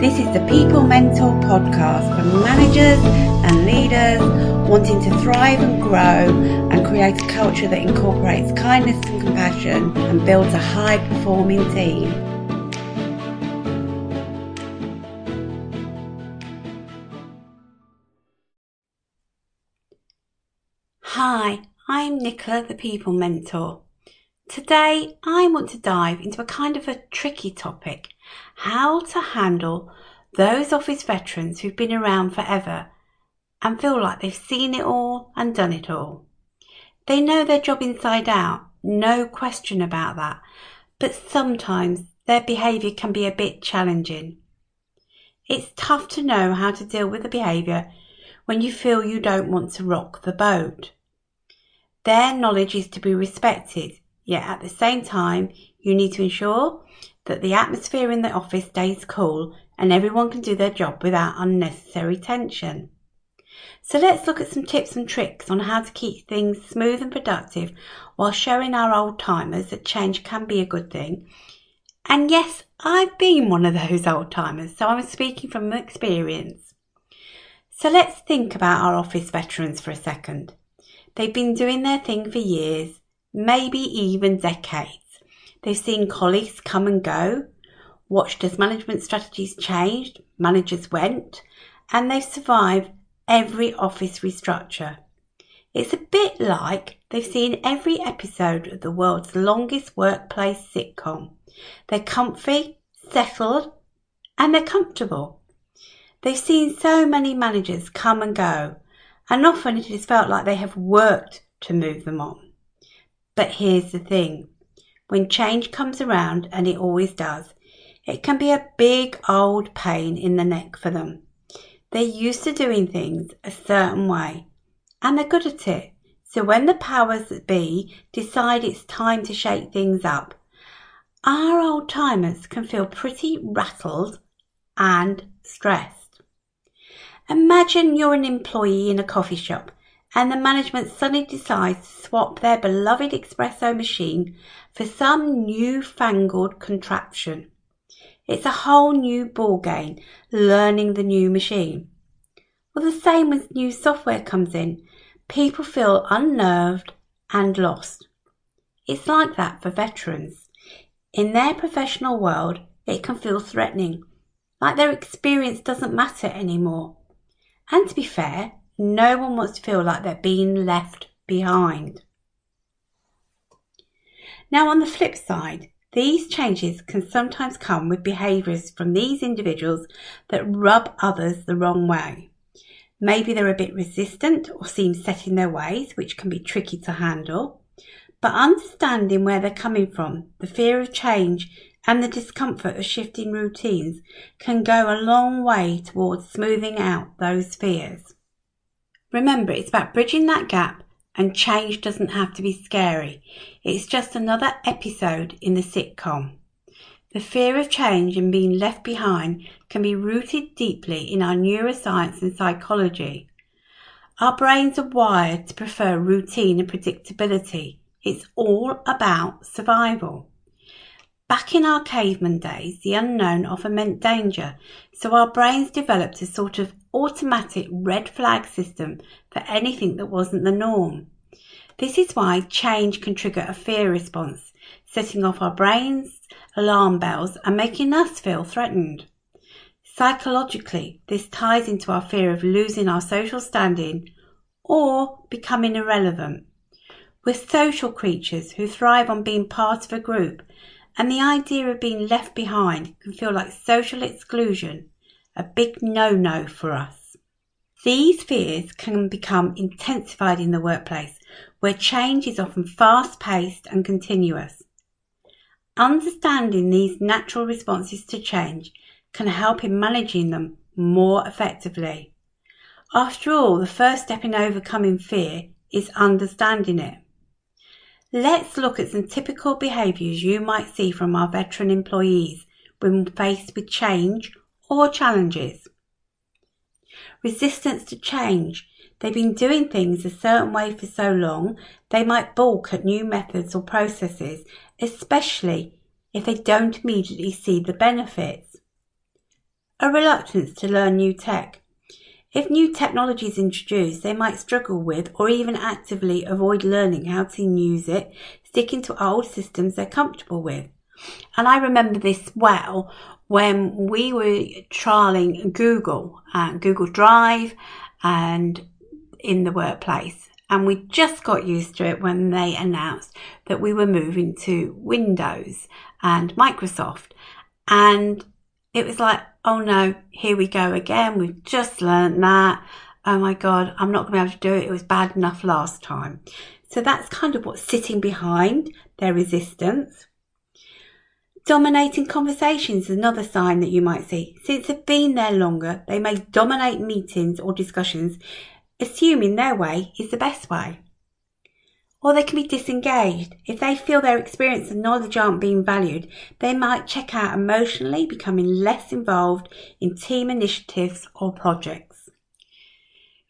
This is the People Mentor podcast for managers and leaders wanting to thrive and grow and create a culture that incorporates kindness and compassion and builds a high performing team. Hi, I'm Nicola, the People Mentor. Today I want to dive into a kind of a tricky topic how to handle those office veterans who've been around forever and feel like they've seen it all and done it all. They know their job inside out, no question about that, but sometimes their behaviour can be a bit challenging. It's tough to know how to deal with the behaviour when you feel you don't want to rock the boat. Their knowledge is to be respected, yet at the same time, you need to ensure that the atmosphere in the office stays cool and everyone can do their job without unnecessary tension. So let's look at some tips and tricks on how to keep things smooth and productive while showing our old timers that change can be a good thing. And yes, I've been one of those old timers, so I'm speaking from experience. So let's think about our office veterans for a second. They've been doing their thing for years, maybe even decades. They've seen colleagues come and go, watched as management strategies changed, managers went, and they've survived every office restructure. It's a bit like they've seen every episode of the world's longest workplace sitcom. They're comfy, settled, and they're comfortable. They've seen so many managers come and go, and often it has felt like they have worked to move them on. But here's the thing when change comes around, and it always does, it can be a big old pain in the neck for them. They're used to doing things a certain way, and they're good at it. So when the powers that be decide it's time to shake things up, our old timers can feel pretty rattled and stressed. Imagine you're an employee in a coffee shop and the management suddenly decides to swap their beloved espresso machine for some new-fangled contraption. It's a whole new ball game learning the new machine. Well, the same when new software comes in. People feel unnerved and lost. It's like that for veterans. In their professional world, it can feel threatening, like their experience doesn't matter anymore. And to be fair, no one wants to feel like they're being left behind. Now, on the flip side, these changes can sometimes come with behaviours from these individuals that rub others the wrong way. Maybe they're a bit resistant or seem set in their ways, which can be tricky to handle. But understanding where they're coming from, the fear of change, and the discomfort of shifting routines can go a long way towards smoothing out those fears. Remember, it's about bridging that gap, and change doesn't have to be scary. It's just another episode in the sitcom. The fear of change and being left behind can be rooted deeply in our neuroscience and psychology. Our brains are wired to prefer routine and predictability. It's all about survival. Back in our caveman days, the unknown often meant danger, so our brains developed a sort of automatic red flag system for anything that wasn't the norm. This is why change can trigger a fear response, setting off our brains' alarm bells and making us feel threatened. Psychologically, this ties into our fear of losing our social standing or becoming irrelevant. We're social creatures who thrive on being part of a group and the idea of being left behind can feel like social exclusion, a big no no for us. These fears can become intensified in the workplace, where change is often fast paced and continuous. Understanding these natural responses to change can help in managing them more effectively. After all, the first step in overcoming fear is understanding it. Let's look at some typical behaviours you might see from our veteran employees when faced with change or challenges. Resistance to change. They've been doing things a certain way for so long, they might balk at new methods or processes, especially if they don't immediately see the benefits. a reluctance to learn new tech. If new technology is introduced, they might struggle with or even actively avoid learning how to use it, sticking to old systems they're comfortable with. And I remember this well when we were trialing Google, uh, Google Drive and in the workplace. And we just got used to it when they announced that we were moving to Windows and Microsoft. And it was like, oh no, here we go again. We've just learned that. Oh my God, I'm not going to be able to do it. It was bad enough last time. So that's kind of what's sitting behind their resistance. Dominating conversations is another sign that you might see. Since they've been there longer, they may dominate meetings or discussions, assuming their way is the best way or they can be disengaged. If they feel their experience and knowledge aren't being valued, they might check out emotionally, becoming less involved in team initiatives or projects.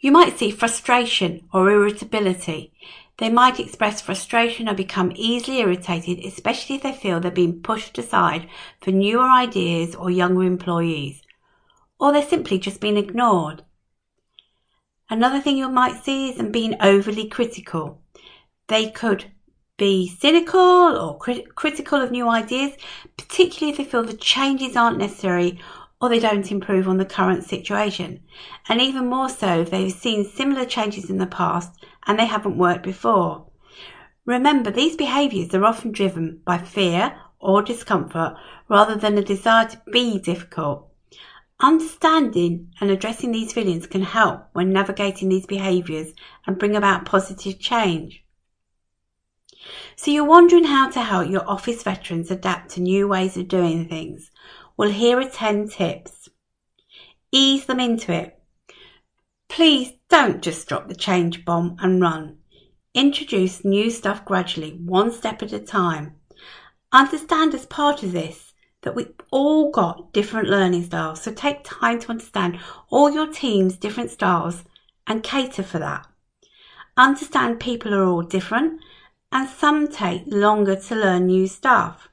You might see frustration or irritability. They might express frustration or become easily irritated, especially if they feel they're being pushed aside for newer ideas or younger employees, or they're simply just being ignored. Another thing you might see is them being overly critical. They could be cynical or crit- critical of new ideas, particularly if they feel the changes aren't necessary or they don't improve on the current situation. And even more so if they've seen similar changes in the past and they haven't worked before. Remember, these behaviours are often driven by fear or discomfort rather than a desire to be difficult. Understanding and addressing these feelings can help when navigating these behaviours and bring about positive change. So you're wondering how to help your office veterans adapt to new ways of doing things. Well, here are 10 tips. Ease them into it. Please don't just drop the change bomb and run. Introduce new stuff gradually, one step at a time. Understand as part of this that we've all got different learning styles, so take time to understand all your team's different styles and cater for that. Understand people are all different and some take longer to learn new stuff.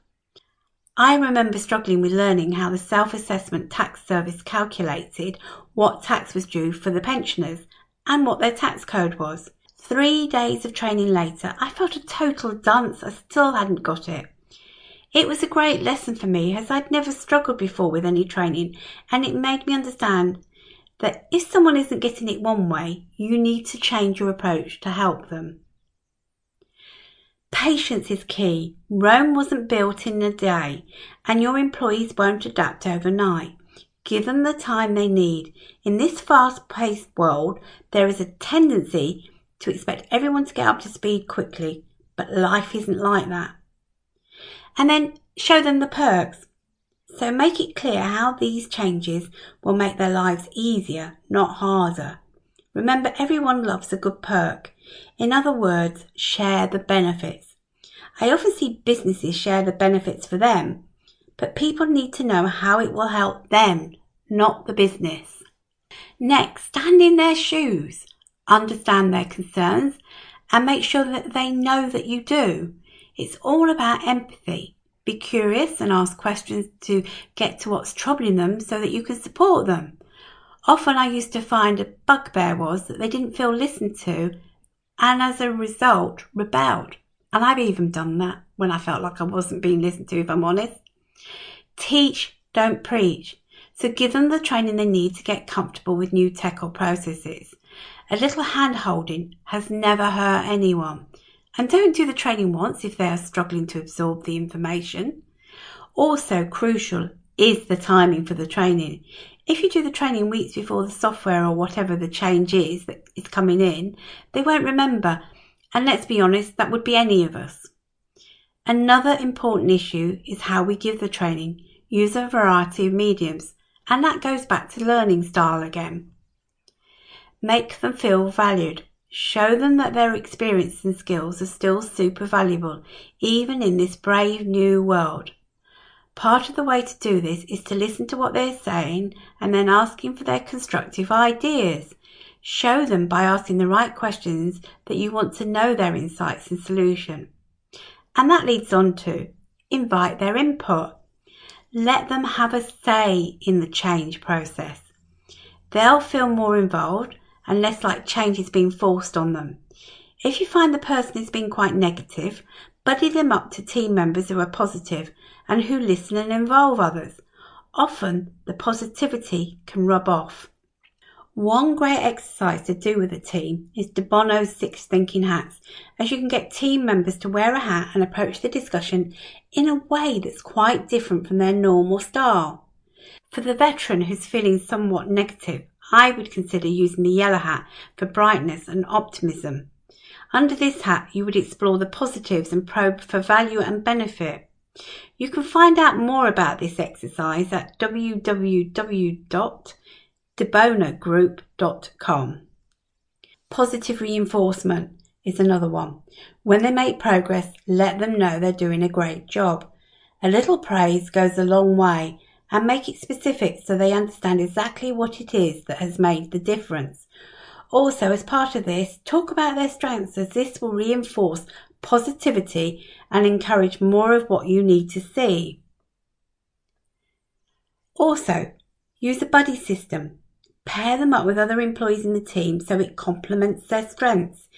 I remember struggling with learning how the self assessment tax service calculated what tax was due for the pensioners and what their tax code was. Three days of training later, I felt a total dunce. I still hadn't got it. It was a great lesson for me as I'd never struggled before with any training and it made me understand that if someone isn't getting it one way, you need to change your approach to help them. Patience is key. Rome wasn't built in a day, and your employees won't adapt overnight. Give them the time they need. In this fast paced world, there is a tendency to expect everyone to get up to speed quickly, but life isn't like that. And then show them the perks. So make it clear how these changes will make their lives easier, not harder. Remember, everyone loves a good perk. In other words, share the benefits. I often see businesses share the benefits for them, but people need to know how it will help them, not the business. Next, stand in their shoes, understand their concerns, and make sure that they know that you do. It's all about empathy. Be curious and ask questions to get to what's troubling them so that you can support them. Often I used to find a bugbear was that they didn't feel listened to and as a result rebelled. And I've even done that when I felt like I wasn't being listened to, if I'm honest. Teach, don't preach. So give them the training they need to get comfortable with new tech or processes. A little hand holding has never hurt anyone. And don't do the training once if they are struggling to absorb the information. Also crucial is the timing for the training. If you do the training weeks before the software or whatever the change is that is coming in, they won't remember. And let's be honest, that would be any of us. Another important issue is how we give the training. Use a variety of mediums. And that goes back to learning style again. Make them feel valued. Show them that their experience and skills are still super valuable, even in this brave new world. Part of the way to do this is to listen to what they're saying and then asking for their constructive ideas. Show them by asking the right questions that you want to know their insights and solution. And that leads on to invite their input. Let them have a say in the change process. They'll feel more involved and less like change is being forced on them. If you find the person is being quite negative, buddy them up to team members who are positive and who listen and involve others. Often the positivity can rub off. One great exercise to do with a team is De Bono's six thinking hats, as you can get team members to wear a hat and approach the discussion in a way that's quite different from their normal style. For the veteran who's feeling somewhat negative, I would consider using the yellow hat for brightness and optimism. Under this hat, you would explore the positives and probe for value and benefit. You can find out more about this exercise at www.debonogroup.com. Positive reinforcement is another one. When they make progress, let them know they're doing a great job. A little praise goes a long way and make it specific so they understand exactly what it is that has made the difference. Also, as part of this, talk about their strengths as this will reinforce positivity and encourage more of what you need to see. Also, use a buddy system. Pair them up with other employees in the team so it complements their strengths.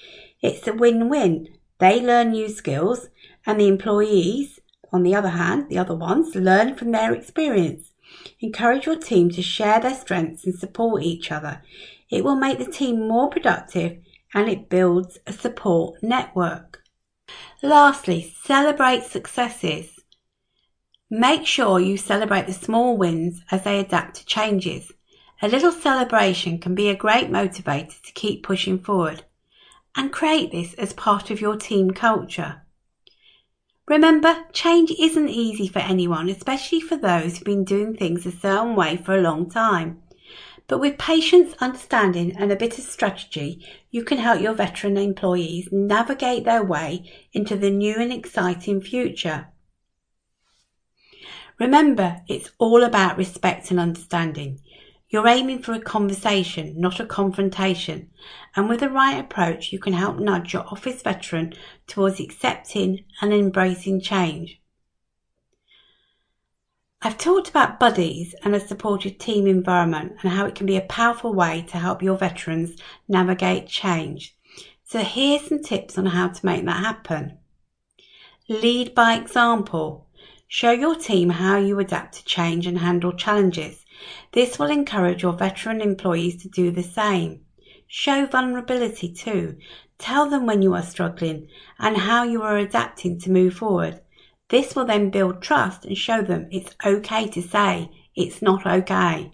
It's a win-win. They learn new skills and the employees, on the other hand, the other ones, learn from their experience. Encourage your team to share their strengths and support each other. It will make the team more productive and it builds a support network. Lastly, celebrate successes. Make sure you celebrate the small wins as they adapt to changes. A little celebration can be a great motivator to keep pushing forward and create this as part of your team culture. Remember, change isn't easy for anyone, especially for those who've been doing things a certain way for a long time. But with patience, understanding, and a bit of strategy, you can help your veteran employees navigate their way into the new and exciting future. Remember, it's all about respect and understanding. You're aiming for a conversation, not a confrontation. And with the right approach, you can help nudge your office veteran towards accepting and embracing change. I've talked about buddies and a supportive team environment and how it can be a powerful way to help your veterans navigate change. So here's some tips on how to make that happen. Lead by example. Show your team how you adapt to change and handle challenges. This will encourage your veteran employees to do the same. Show vulnerability too. Tell them when you are struggling and how you are adapting to move forward. This will then build trust and show them it's okay to say it's not okay.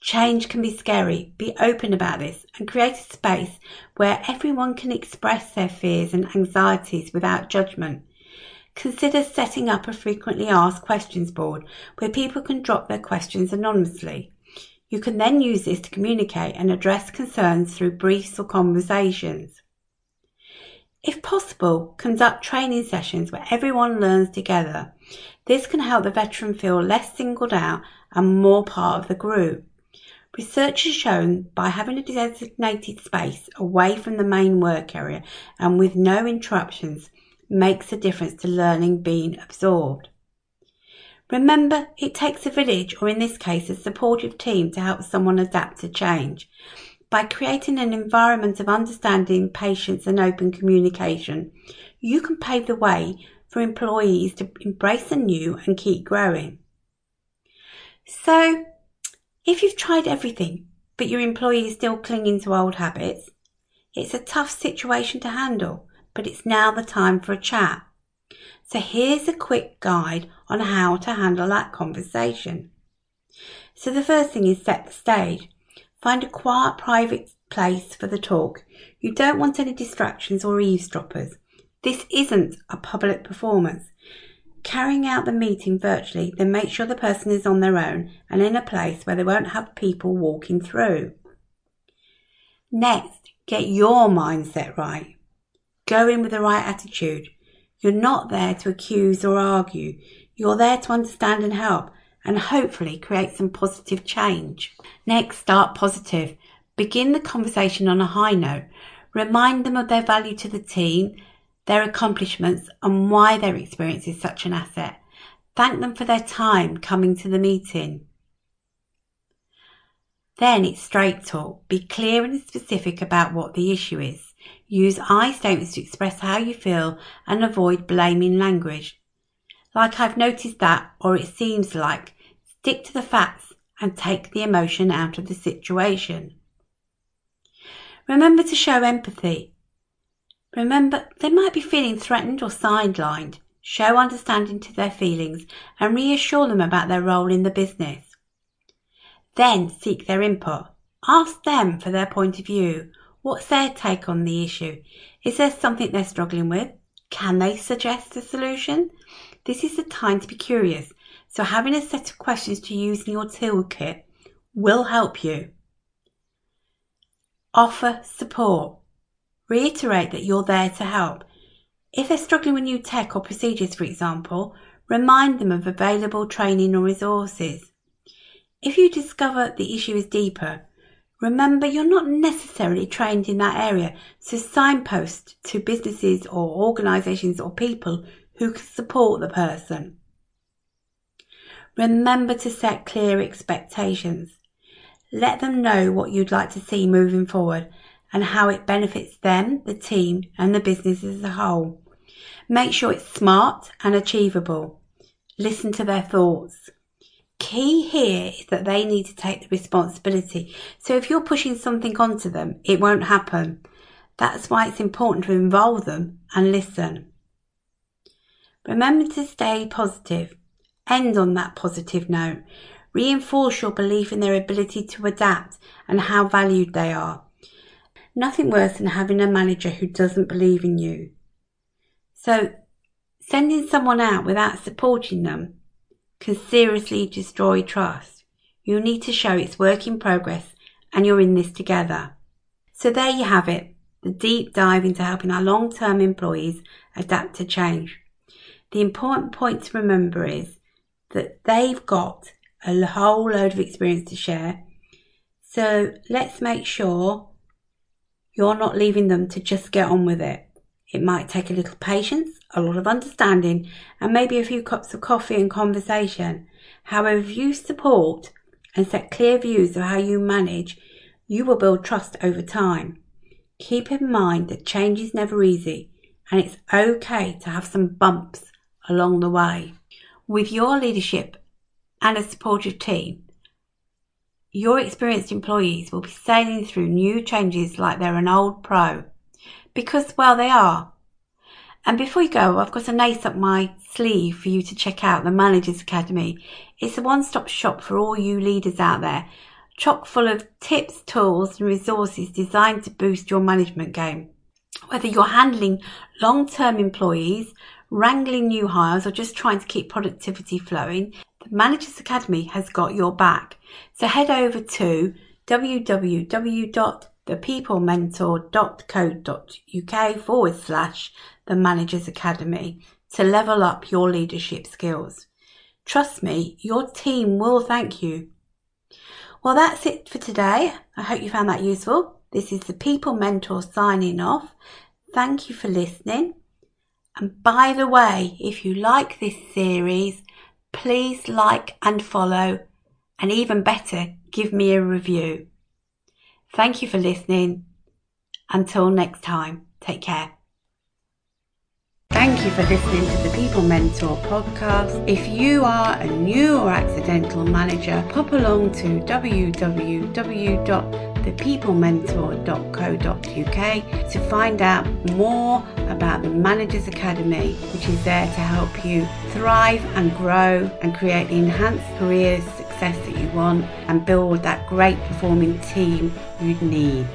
Change can be scary. Be open about this and create a space where everyone can express their fears and anxieties without judgment. Consider setting up a frequently asked questions board where people can drop their questions anonymously. You can then use this to communicate and address concerns through briefs or conversations. If possible, conduct training sessions where everyone learns together. This can help the veteran feel less singled out and more part of the group. Research has shown by having a designated space away from the main work area and with no interruptions makes a difference to learning being absorbed. Remember, it takes a village, or in this case, a supportive team to help someone adapt to change by creating an environment of understanding, patience, and open communication, you can pave the way for employees to embrace the new and keep growing. So, if you've tried everything, but your employee is still clinging to old habits, it's a tough situation to handle, but it's now the time for a chat. So here's a quick guide on how to handle that conversation. So the first thing is set the stage. Find a quiet, private place for the talk. You don't want any distractions or eavesdroppers. This isn't a public performance. Carrying out the meeting virtually, then make sure the person is on their own and in a place where they won't have people walking through. Next, get your mindset right. Go in with the right attitude. You're not there to accuse or argue. You're there to understand and help and hopefully create some positive change. Next, start positive. Begin the conversation on a high note. Remind them of their value to the team, their accomplishments, and why their experience is such an asset. Thank them for their time coming to the meeting. Then it's straight talk. Be clear and specific about what the issue is. Use I statements to express how you feel and avoid blaming language. Like I've noticed that, or it seems like, stick to the facts and take the emotion out of the situation. Remember to show empathy. Remember, they might be feeling threatened or sidelined. Show understanding to their feelings and reassure them about their role in the business. Then seek their input. Ask them for their point of view. What's their take on the issue? Is there something they're struggling with? Can they suggest a solution? This is the time to be curious, so having a set of questions to use in your toolkit will help you. Offer support. Reiterate that you're there to help. If they're struggling with new tech or procedures, for example, remind them of available training or resources. If you discover the issue is deeper, remember you're not necessarily trained in that area, so signpost to businesses or organisations or people who can support the person. Remember to set clear expectations. Let them know what you'd like to see moving forward and how it benefits them, the team, and the business as a whole. Make sure it's smart and achievable. Listen to their thoughts. Key here is that they need to take the responsibility. So if you're pushing something onto them, it won't happen. That's why it's important to involve them and listen. Remember to stay positive. End on that positive note. Reinforce your belief in their ability to adapt and how valued they are. Nothing worse than having a manager who doesn't believe in you. So, sending someone out without supporting them can seriously destroy trust. You need to show it's work in progress and you're in this together. So there you have it, the deep dive into helping our long-term employees adapt to change. The important point to remember is that they've got a whole load of experience to share. So let's make sure you're not leaving them to just get on with it. It might take a little patience, a lot of understanding, and maybe a few cups of coffee and conversation. However, if you support and set clear views of how you manage, you will build trust over time. Keep in mind that change is never easy and it's okay to have some bumps along the way. With your leadership and a supportive team, your experienced employees will be sailing through new changes like they're an old pro. Because, well, they are. And before you go, I've got an ace up my sleeve for you to check out the Managers Academy. It's a one-stop shop for all you leaders out there, chock full of tips, tools and resources designed to boost your management game. Whether you're handling long-term employees, wrangling new hires or just trying to keep productivity flowing, the Managers Academy has got your back. So head over to www.thepeoplementor.co.uk forward slash the Managers Academy to level up your leadership skills. Trust me, your team will thank you. Well, that's it for today. I hope you found that useful. This is the People Mentor signing off. Thank you for listening. And by the way, if you like this series, please like and follow, and even better, give me a review. Thank you for listening. Until next time, take care. Thank you for listening to the People Mentor podcast. If you are a new or accidental manager, pop along to www.thepeoplementor.co.uk to find out more about the Managers Academy, which is there to help you thrive and grow and create the enhanced career success that you want and build that great performing team you need.